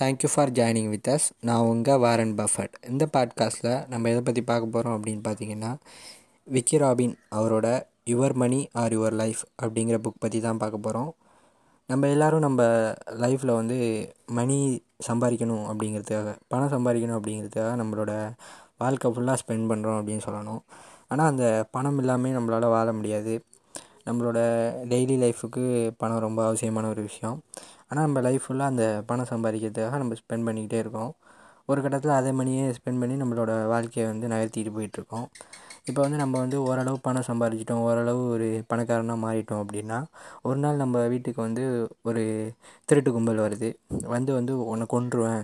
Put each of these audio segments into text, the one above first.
Thank you for joining with us நான் உங்கள் Warren Buffett இந்த பாட்காஸ்ட்டில் நம்ம எதை பற்றி பார்க்க போகிறோம் அப்படின்னு பார்த்தீங்கன்னா விக்கி ராபின் அவரோட your money or your life அப்படிங்கிற புக் பற்றி தான் பார்க்க போகிறோம் நம்ம எல்லோரும் நம்ம லைஃப்பில் வந்து மணி சம்பாதிக்கணும் அப்படிங்கிறதுக்காக பணம் சம்பாதிக்கணும் அப்படிங்கிறதுக்காக நம்மளோட வாழ்க்கை ஃபுல்லாக ஸ்பெண்ட் பண்ணுறோம் அப்படின்னு சொல்லணும். ஆனால் அந்த பணம் இல்லாமல் நம்மளால் வாழ முடியாது. நம்மளோட டெய்லி லைஃபுக்கு பணம் ரொம்ப அவசியமான ஒரு விஷயம். ஆனால் நம்ம லைஃப் ஃபுல்லாக அந்த பணம் சம்பாதிக்கிறதுக்காக நம்ம ஸ்பெண்ட் பண்ணிக்கிட்டே இருக்கோம். ஒரு கட்டத்தில் அதே மணியே ஸ்பெண்ட் பண்ணி நம்மளோட வாழ்க்கையை வந்து நகர்த்திட்டு போயிட்டுருக்கோம். இப்போ வந்து நம்ம வந்து ஓரளவு பணம் சம்பாதிச்சிட்டோம் ஓரளவு ஒரு பணக்காரனாக மாறிட்டோம் அப்படின்னா ஒரு நாள் நம்ம வீட்டுக்கு வந்து ஒரு திருட்டு கும்பல் வருது. வந்து வந்து உன்னை கொன்றுவேன்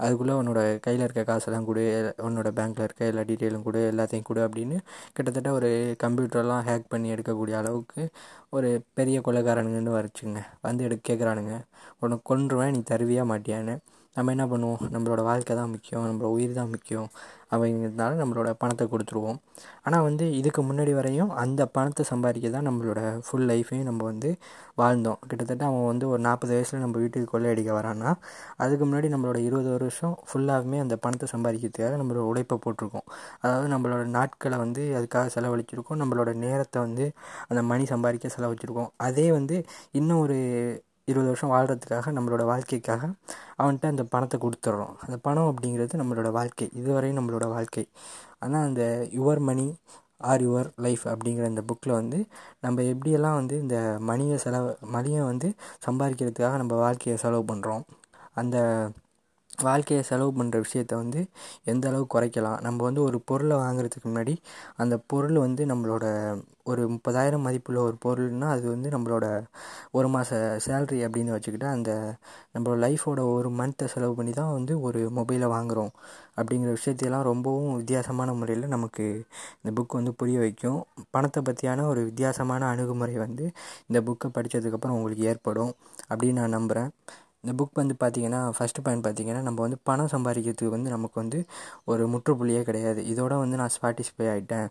அதுக்குள்ளே உன்னோட கையில் இருக்க காசெல்லாம் கொடு உன்னோட பேங்க்கில் இருக்க எல்லா டீட்டெயிலும் கொடு எல்லாத்தையும் கொடு அப்படின்னு கிட்டத்தட்ட ஒரு கம்ப்யூட்டர்லாம் ஹேக் பண்ணி எடுக்கக்கூடிய அளவுக்கு ஒரு பெரிய கொலைகாரனுங்கன்னு வரைச்சுங்க வந்து எடுக்க கேட்குறானுங்க உன்னை கொன்றுவேன் நீ தருவியா மாட்டியான்னு. நம்ம என்ன பண்ணுவோம்? நம்மளோட வாழ்க்கை தான் முக்கியம். நம்மளோட உயிர் தான் முக்கியம் அப்படிங்கிறதுனால நம்மளோட பணத்தை கொடுத்துருவோம். ஆனால் வந்து இதுக்கு முன்னாடி வரையும் அந்த பணத்தை சம்பாதிக்க தான் நம்மளோட ஃபுல் லைஃப்பையும் நம்ம வந்து வாழ்ந்தோம். கிட்டத்தட்ட அவன் வந்து ஒரு நாற்பது வயசில் நம்ம வீட்டுக்கு கொள்ளையடிக்க வரான்னா அதுக்கு முன்னாடி நம்மளோட இருபது வருஷம் ஃபுல்லாகவே அந்த பணத்தை சம்பாதிக்கிறதுக்காக நம்மளோட உழைப்பை போட்டிருக்கோம். அதாவது நம்மளோட நாட்களை வந்து அதுக்காக செலவழிச்சிருக்கோம். நம்மளோட நேரத்தை வந்து அந்த மணி சம்பாதிக்க செலவழிச்சிருக்கோம். அதே வந்து இன்னும் ஒரு இருபது வருஷம் வாழ்கிறதுக்காக நம்மளோட வாழ்க்கைக்காக அவன்கிட்ட அந்த பணத்தை கொடுத்துட்றோம் அந்த பணம் அப்படிங்கிறது நம்மளோட வாழ்க்கை. இதுவரையும் நம்மளோட வாழ்க்கை. ஆனால் அந்த your money or your life அப்படிங்கிற இந்த புக்கில் வந்து நம்ம எப்படியெல்லாம் வந்து இந்த மணியை செலவு மணியை வந்து சம்பாதிக்கிறதுக்காக நம்ம வாழ்க்கையை செலவு பண்ணுறோம் அந்த வாழ்க்கையை செலவு பண்ணுற விஷயத்த வந்து எந்த அளவு குறைக்கலாம்? நம்ம வந்து ஒரு பொருளை வாங்குறதுக்கு முன்னாடி அந்த பொருள் வந்து நம்மளோட ஒரு முப்பதாயிரம் மதிப்புள்ள ஒரு பொருள்னால் அது வந்து நம்மளோட ஒரு மாத சேல்ரி அப்படின்னு வச்சுக்கிட்டு அந்த நம்மளோட லைஃபோட ஒரு மந்த்தை செலவு பண்ணி தான் வந்து ஒரு மொபைலை வாங்குகிறோம் அப்படிங்கிற விஷயத்தையெல்லாம் ரொம்பவும் வித்தியாசமான முறையில் நமக்கு இந்த புக் வந்து புரிய வைக்கும். பணத்தை பற்றியான ஒரு வித்தியாசமான அணுகுமுறை வந்து இந்த புக்கை படித்ததுக்கப்புறம் உங்களுக்கு ஏற்படும் அப்படின்னு நான் நம்புகிறேன் இந்த புக் வந்து பார்த்திங்கன்னா ஃபஸ்ட்டு பாயிண்ட் பார்த்திங்கன்னா நம்ம வந்து பணம் சம்பாதிக்கிறதுக்கு வந்து நமக்கு வந்து ஒரு முற்றுப்புள்ளியே கிடையாது. இதோட வந்து நான் சாட்டிஸ்ஃபை ஆகிட்டேன்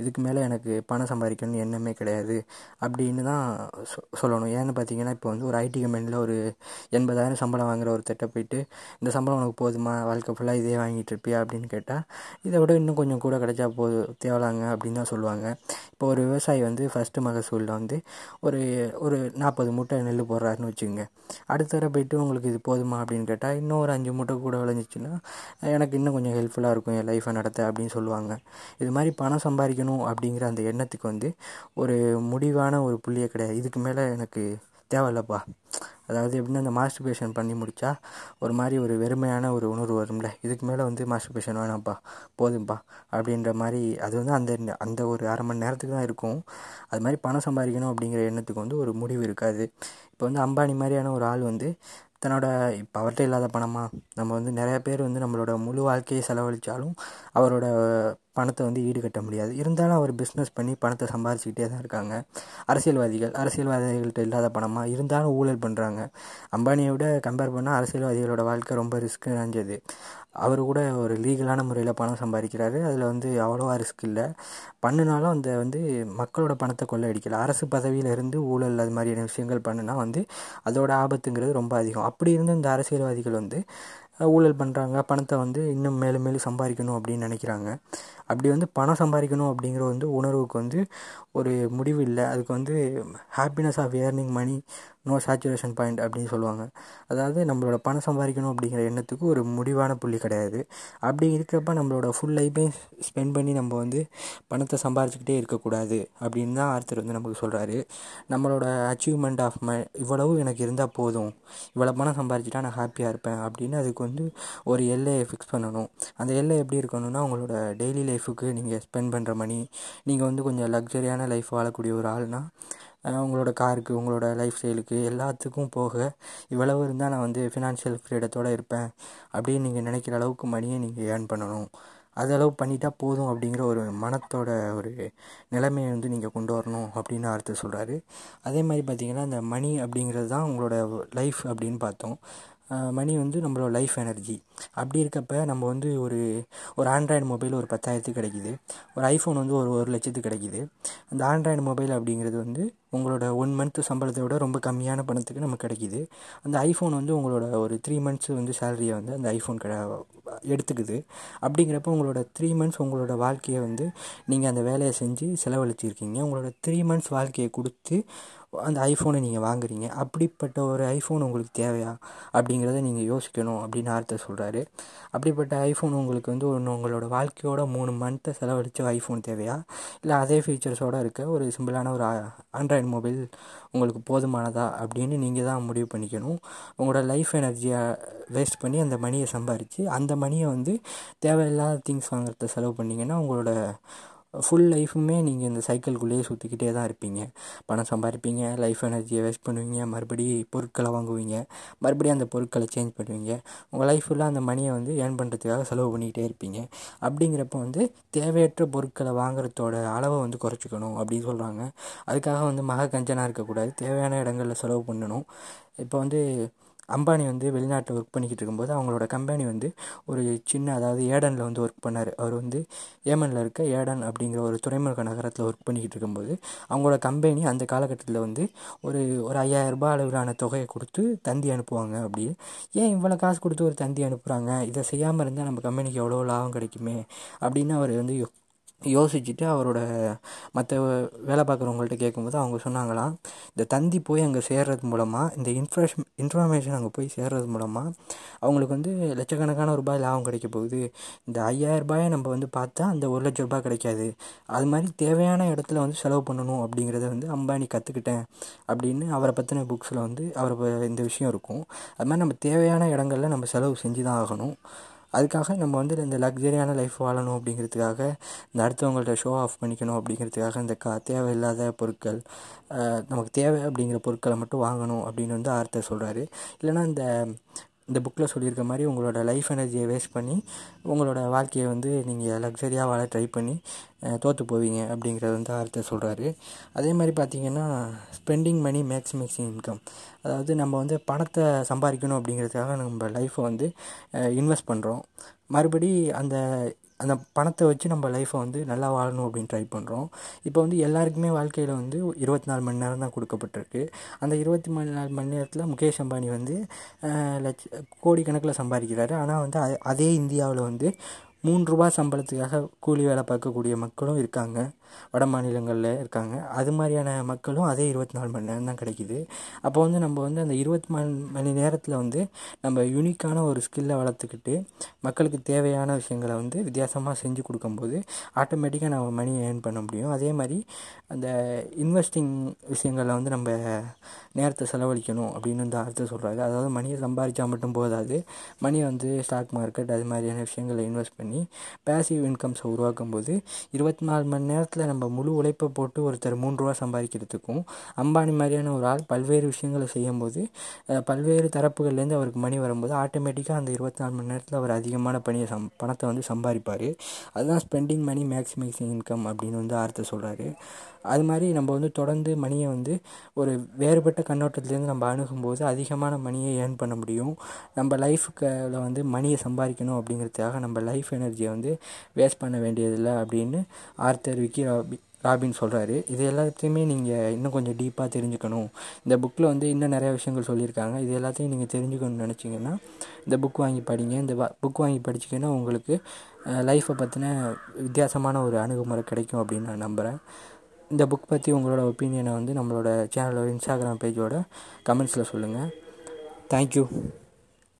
இதுக்கு மேலே எனக்கு பணம் சம்பாதிக்கணும்னு எண்ணமே கிடையாது அப்படின்னு தான் சொ சொல்லணும். ஏன்னு பார்த்தீங்கன்னா இப்போ வந்து ஒரு ஐடி கம்பெனியில் ஒரு எண்பதாயிரம் சம்பளம் வாங்குற ஒரு திட்ட போயிட்டு இந்த சம்பளம் உனக்கு போதுமா? வாழ்க்கை ஃபுல்லாக இதே வாங்கிட்டு இருப்பியா? அப்படின்னு கேட்டால் இதை விட இன்னும் கொஞ்சம் கூட கிடைச்சா போதும் தேவலாங்க அப்படின்னு தான் சொல்லுவாங்க. இப்போ ஒரு விவசாயி வந்து ஃபஸ்ட்டு மகசூலில் வந்து ஒரு ஒரு நாற்பது மூட்டை நெல் போடுறாருன்னு வச்சுக்கோங்க. அடுத்த தடவை போயிட்டு உங்களுக்கு இது போதுமா அப்படின்னு கேட்டால் இன்னும் ஒரு அஞ்சு மூட்டை கூட விளைஞ்சிச்சுன்னா எனக்கு இன்னும் கொஞ்சம் ஹெல்ப்ஃபுல்லாக இருக்கும் என் லைஃப்பை நடத்த அப்படின்னு சொல்லுவாங்க. இது மாதிரி பணம் சம்பாதிக்கணும் அப்படிங்கிற அந்த எண்ணத்துக்கு வந்து ஒரு முடிவான ஒரு புள்ளியே கிடையாது. இதுக்கு மேலே எனக்கு தேவையில்லப்பா. அதாவது எப்படின்னா அந்த மாஸ்டர்பேஷன் பண்ணி முடித்தா ஒரு மாதிரி ஒரு வெறுமையான ஒரு உணர்வு வரும்ல. இதுக்கு மேலே வந்து மாஸ்டர்பேஷன் வேணாம்ப்பா போதும்ப்பா அப்படின்ற மாதிரி அது வந்து அந்த அந்த ஒரு அரை மணி நேரத்துக்கு தான் இருக்கும். அது மாதிரி பணம் சம்பாதிக்கணும் அப்படிங்கிற எண்ணத்துக்கு வந்து ஒரு முடிவு இருக்காது. இப்போ வந்து அம்பானி மாதிரியான ஒரு ஆள் வந்து தன்னோட இப்போ அவர்கிட்ட இல்லாத பணமாக நம்ம வந்து நிறையா பேர் வந்து நம்மளோட முழு வாழ்க்கையை செலவழித்தாலும் அவரோட பணத்தை வந்து ஈடுகட்ட முடியாது. இருந்தாலும் அவர் பிஸ்னஸ் பண்ணி பணத்தை சம்பாதிச்சிக்கிட்டே தான் இருக்காங்க. அரசியல்வாதிகள் அரசியல்வாதிகள்கிட்ட இல்லாத பணமாக இருந்தாலும் ஊழல் பண்ணுறாங்க அம்பானியை விட கம்பேர் பண்ணால் அரசியல்வாதிகளோட வாழ்க்கை ரொம்ப ரிஸ்க்கு நினைஞ்சது அவர் கூட ஒரு லீகலான முறையில் பணம் சம்பாதிக்கிறாரு. அதில் வந்து அவ்வளோவா ரிஸ்க் இல்லை. பண்ணினாலும் அந்த வந்து மக்களோட பணத்தை கொள்ளையடிக்கல. அரசு பதவியில் இருந்து ஊழல் அது மாதிரியான விஷயங்கள் பண்ணுனா வந்து அதோட ஆபத்துங்கிறது ரொம்ப அதிகம். அப்படி இருந்து இந்த அரசியல்வாதிகள் வந்து ஊழல் பண்ணுறாங்க பணத்தை வந்து இன்னும் மேலும் மேலும் சம்பாதிக்கணும் அப்படின்னு நினைக்கிறாங்க. அப்படி வந்து பணம் சம்பாதிக்கணும் அப்படிங்கிற வந்து உணர்வுக்கு வந்து ஒரு முடிவு இல்லை. அதுக்கு வந்து happiness of earning money no saturation point அப்படின்னு சொல்லுவாங்க. அதாவது நம்மளோட பணம் சம்பாதிக்கணும் அப்படிங்கிற எண்ணத்துக்கு ஒரு முடிவான புள்ளி கிடையாது. அப்படி இருக்கிறப்ப நம்மளோட ஃபுல் லைஃப்பையும் ஸ்பெண்ட் பண்ணி நம்ம வந்து பணத்தை சம்பாரிச்சுக்கிட்டே இருக்கக்கூடாது அப்படின்னு தான் ஆர்த்தர் வந்து நமக்கு சொல்கிறாரு நம்மளோட அச்சீவ்மெண்ட் ஆஃப் மை இவ்வளவு எனக்கு இருந்தால் போதும். இவ்வளோ பணம் சம்பாதிச்சிட்டா நான் ஹாப்பியாக இருப்பேன் அப்படின்னு அதுக்கு வந்து ஒரு எல்லையை ஃபிக்ஸ் பண்ணணும். அந்த எல்லை எப்படி இருக்கணும்னா உங்களோட டெய்லி லைஃபுக்கு நீங்கள் ஸ்பெண்ட் பண்ணுற மணி நீங்கள் வந்து கொஞ்சம் லக்ஸரியான லைஃப் வாழக்கூடிய ஒரு ஆள்னால் உங்களோட காருக்கு உங்களோட லைஃப் ஸ்டைலுக்கு எல்லாத்துக்கும் போக இவ்வளவு இருந்தால் நான் வந்து ஃபினான்ஷியல் ஃப்ரீடத்தோடு இருப்பேன். அப்படின்னு நீங்கள் நினைக்கிற அளவுக்கு மணியை நீங்கள் ஏர்ன் பண்ணணும். அது அளவு பண்ணிட்டா போதும் அப்படிங்கிற ஒரு மனத்தோட ஒரு நிலைமையை வந்து நீங்கள் கொண்டு வரணும் அப்படின்னு அர்த்தம் சொல்கிறாரு அதே மாதிரி பார்த்திங்கன்னா இந்த மணி அப்படிங்கிறது தான் உங்களோட லைஃப் அப்படின்னு பார்த்தோம். மணி வந்து நம்மளோட லைஃப் எனர்ஜி அப்படி இருக்கப்ப நம்ம வந்து ஒரு ஒரு ஆண்ட்ராய்டு மொபைல் ஒரு பத்தாயிரத்துக்கு கிடைக்கிது. ஒரு ஐஃபோன் வந்து ஒரு ஒரு லட்சத்துக்கு கிடைக்கிது. அந்த ஆண்ட்ராய்டு மொபைல் அப்படிங்கிறது வந்து உங்களோட ஒன் மந்த்து சம்பளத்தை விட ரொம்ப கம்மியான பணத்துக்கு நமக்கு கிடைக்கிது. அந்த ஐஃபோன் வந்து உங்களோட ஒரு த்ரீ மந்த்ஸ் வந்து சேலரியை வந்து அந்த ஐஃபோன் க எடுத்துக்குது. அப்படிங்கிறப்ப உங்களோட த்ரீ மந்த்ஸ் உங்களோட வாழ்க்கையை வந்து நீங்கள் அந்த வேலையை செஞ்சு செலவழிச்சிருக்கீங்க. உங்களோட த்ரீ மந்த்ஸ் வாழ்க்கையை கொடுத்து அந்த ஐஃபோனை நீங்கள் வாங்குறீங்க. அப்படிப்பட்ட ஒரு ஐஃபோன் உங்களுக்கு தேவையா? அப்படிங்கிறத நீங்கள் யோசிக்கணும் அப்படின்னு ஆர்த்தர் சொல்கிறாரு அப்படிப்பட்ட ஐஃபோன் உங்களுக்கு வந்து ஒன்று உங்களோட வாழ்க்கையோட மூணு மந்த்தை செலவழித்த ஐஃபோன் தேவையா? இல்லை அதே ஃபீச்சர்ஸோடு இருக்க ஒரு சிம்பிளான ஒரு ஆண்ட்ராய்டு மொபைல் உங்களுக்கு போதுமானதா அப்படின்னு நீங்கள் தான் முடிவு பண்ணிக்கணும். உங்களோட லைஃப் எனர்ஜியை வேஸ்ட் பண்ணி அந்த மணியை சம்பாரித்து அந்த மணியை வந்து தேவையில்லாத திங்ஸ் வாங்குறத செலவு பண்ணிங்கன்னா உங்களோட ஃபுல் லைஃபுமே நீங்கள் இந்த சைக்கிள்குள்ளேயே சுற்றிக்கிட்டே தான் இருப்பீங்க. பணம் சம்பாதிப்பீங்க லைஃப் எனர்ஜியை வேஸ்ட் பண்ணுவீங்க மறுபடி பொருட்களை வாங்குவீங்க மறுபடியும் அந்த பொருட்களை சேஞ்ச் பண்ணுவீங்க. உங்கள் லைஃப் ஃபுல்லாக அந்த மணியை வந்து ஏர்ன் பண்ணுறதுக்காக செலவு பண்ணிக்கிட்டே இருப்பீங்க. அப்படிங்கிறப்ப வந்து தேவையற்ற பொருட்களை வாங்குறதோட அளவை வந்து குறைச்சிக்கணும் அப்படின்னு சொல்கிறாங்க அதுக்காக வந்து மக கஞ்சனாக இருக்கக்கூடாது. தேவையான இடங்களில் செலவு பண்ணணும். இப்போ வந்து அம்பானி வந்து வெளிநாட்டில் ஒர்க் பண்ணிக்கிட்டு இருக்கும்போது அவங்களோட கம்பெனி வந்து ஒரு சின்ன அதாவது ஏடனில் வந்து ஒர்க் பண்ணார். அவர் வந்து ஏமனில் இருக்க ஏடன் அப்படிங்கிற ஒரு துறைமுக நகரத்தில் ஒர்க் பண்ணிக்கிட்டு இருக்கும்போது அவங்களோட கம்பெனி அந்த காலகட்டத்தில் வந்து ஒரு ஒரு ஐயாயிரரூபா அளவிலான தொகையை கொடுத்து தந்தி அனுப்புவாங்க அப்படி ஏன் இவ்வளோ காசு கொடுத்து ஒரு தந்தி அனுப்புகிறாங்க இதை செய்யாமல் இருந்தால் நம்ம கம்பெனிக்கு எவ்வளோ லாபம் கிடைக்குமே? அப்படின்னு அவர் வந்து யோசிச்சுட்டு அவரோட மற்ற வேலை பார்க்குறவங்கள்ட்ட கேட்கும்போது அவங்க சொன்னாங்களாம் இந்த தந்தி போய் அங்கே சேர்றது மூலமாக இந்த இன்ஃப்ரேஷன் இன்ஃபர்மேஷன் அங்கே போய் சேர்றது மூலமாக அவங்களுக்கு வந்து லட்சக்கணக்கான ரூபாய் லாபம் கிடைக்க போகுது. இந்த ஐயாயிரரூபாயை நம்ம வந்து பார்த்தா அந்த ஒரு லட்ச ரூபாய் கிடைக்காது. அது மாதிரி தேவையான இடத்துல வந்து செலவு பண்ணணும் அப்படிங்கிறத வந்து அம்பானி கற்றுக்கிட்டேன் அப்படின்னு அவரை பற்றின புக்ஸில் வந்து அவரை இந்த விஷயம் இருக்கும். அது மாதிரி நம்ம தேவையான இடங்களில் நம்ம செலவு செஞ்சு தான் ஆகணும். அதுக்காக நம்ம வந்து இந்த லக்ஸரியான லைஃப் வாழணும் அப்படிங்கிறதுக்காக இந்த அடுத்தவங்கள்ட்ட ஷோ ஆஃப் பண்ணிக்கணும் அப்படிங்கிறதுக்காக இந்த கா தேவையில்லாத பொருட்கள் நமக்கு தேவை அப்படிங்கிற பொருட்களை மட்டும் வாங்கணும் அப்படின்னு வந்து ஆர்த்தர் சொல்கிறாரு இல்லைனா இந்த இந்த புக்கில் சொல்லியிருக்க மாதிரி உங்களோட லைஃப் எனர்ஜியை வேஸ்ட் பண்ணி உங்களோட வாழ்க்கையை வந்து நீங்கள் லக்ஸரியாக வாழ ட்ரை பண்ணி தோற்று போவீங்க அப்படிங்கிறத வந்து ஆர்த்தர் சொல்கிறாரு அதே மாதிரி பார்த்திங்கன்னா spending money makes maxing income அதாவது நம்ம வந்து பணத்தை சம்பாதிக்கணும் அப்படிங்கிறதுக்காக நம்ம லைஃப்பை வந்து இன்வெஸ்ட் பண்ணுறோம் மறுபடி அந்த அந்த பணத்தை வச்சு நம்ம லைஃப்பை வந்து நல்லா வாழணும் அப்படின்னு ட்ரை பண்ணுறோம் இப்போ வந்து எல்லாருக்குமே வாழ்க்கையில் வந்து இருபத்தி நாலு மணி நேரம் தான் கொடுக்கப்பட்டிருக்கு. அந்த இருபத்தி மணி நாலு மணி நேரத்தில் முகேஷ் அம்பானி வந்து லட்ச கோடிக்கணக்கில் சம்பாதிக்கிறாரு. ஆனால் வந்து அதே இந்தியாவில் வந்து மூன்று ரூபா சம்பளத்துக்காக கூலி வேலை பார்க்கக்கூடிய மக்களும் இருக்காங்க. வட மாநிலங்களில் இருக்காங்க. அது மாதிரியான மக்களும் அதே இருபத்தி நாலு மணி நேரம் தான் கிடைக்கிது. அப்போ வந்து நம்ம வந்து அந்த இருபத்தி நாலு மணி நேரத்தில் வந்து நம்ம யூனிக்கான ஒரு ஸ்கில்லை வளர்த்துக்கிட்டு மக்களுக்கு தேவையான விஷயங்களை வந்து வித்தியாசமாக செஞ்சு கொடுக்கும்போது ஆட்டோமேட்டிக்காக நம்ம மணி ஏர்ன் பண்ண முடியும். அதே மாதிரி அந்த இன்வெஸ்டிங் விஷயங்களில் வந்து நம்ம நேரத்தை செலவழிக்கணும் அப்படின்னு வந்து அர்த்தம் சொல்கிறாங்க அதாவது மணியை சம்பாதிச்சா மட்டும் போதாது. மணியை வந்து ஸ்டாக் மார்க்கெட் அது மாதிரியான விஷயங்களை இன்வெஸ்ட் பண்ணி பேசிவ் இன்கம்ஸை உருவாக்கும் போது இருபத்தி நாலு மணி நேரத்தில் நம்ம முழு உழைப்பை போட்டு ஒருத்தர் மூணு ரூபா சம்பாதிக்கிறதுக்கும் அம்பானி மாதிரியான ஒரு ஆள் பல்வேறு விஷயங்களை செய்யும்போது பல்வேறு தரப்புகள்லேருந்து அவருக்கு மணி வரும்போது ஆட்டோமேட்டிக்காக அந்த இருபத்தி நாலு மணி நேரத்தில் அவர் அதிகமான பணியை சம் பணத்தை வந்து சம்பாதிப்பார். அதுதான் ஸ்பெண்டிங் மணி மேக்ஸிமைசிங் இன்கம் அப்படின்னு வந்து ஆர்த்த சொல்கிறாரு அது மாதிரி நம்ம வந்து தொடர்ந்து மணியை வந்து ஒரு வேறுபட்ட கண்ணோட்டத்துலேருந்து நம்ம அணுகும்போது அதிகமான மணியை ஏர்ன் பண்ண முடியும். நம்ம லைஃபுக்கில் வந்து மணியை சம்பாதிக்கணும் அப்படிங்கிறதுக்காக நம்ம லைஃப் எனர்ஜியை வந்து வேஸ்ட் பண்ண வேண்டியதில்லை அப்படின்னு ஆர்த்தர் விக்கி ராபி ராபின் சொல்கிறாரு இது எல்லாத்தையுமே நீங்கள் இன்னும் கொஞ்சம் டீப்பாக தெரிஞ்சுக்கணும். இந்த புக்கில் வந்து இன்னும் நிறையா விஷயங்கள் சொல்லியிருக்காங்க. இது எல்லாத்தையும் நீங்கள் தெரிஞ்சுக்கணும்னு நினச்சிங்கன்னா இந்த புக் வாங்கி படிங்க. இந்த புக் வாங்கி படிச்சிங்கன்னா உங்களுக்கு லைஃப்பை பற்றின வித்தியாசமான ஒரு அணுகுமுறை கிடைக்கும் அப்படின்னு நான் நம்புகிறேன் இந்த புக் பற்றி உங்களோட ஒப்பீனியனை வந்து நம்மளோட சேனலோட இன்ஸ்டாகிராம் பேஜோட கமெண்ட்ஸில் சொல்லுங்கள் தேங்க்யூ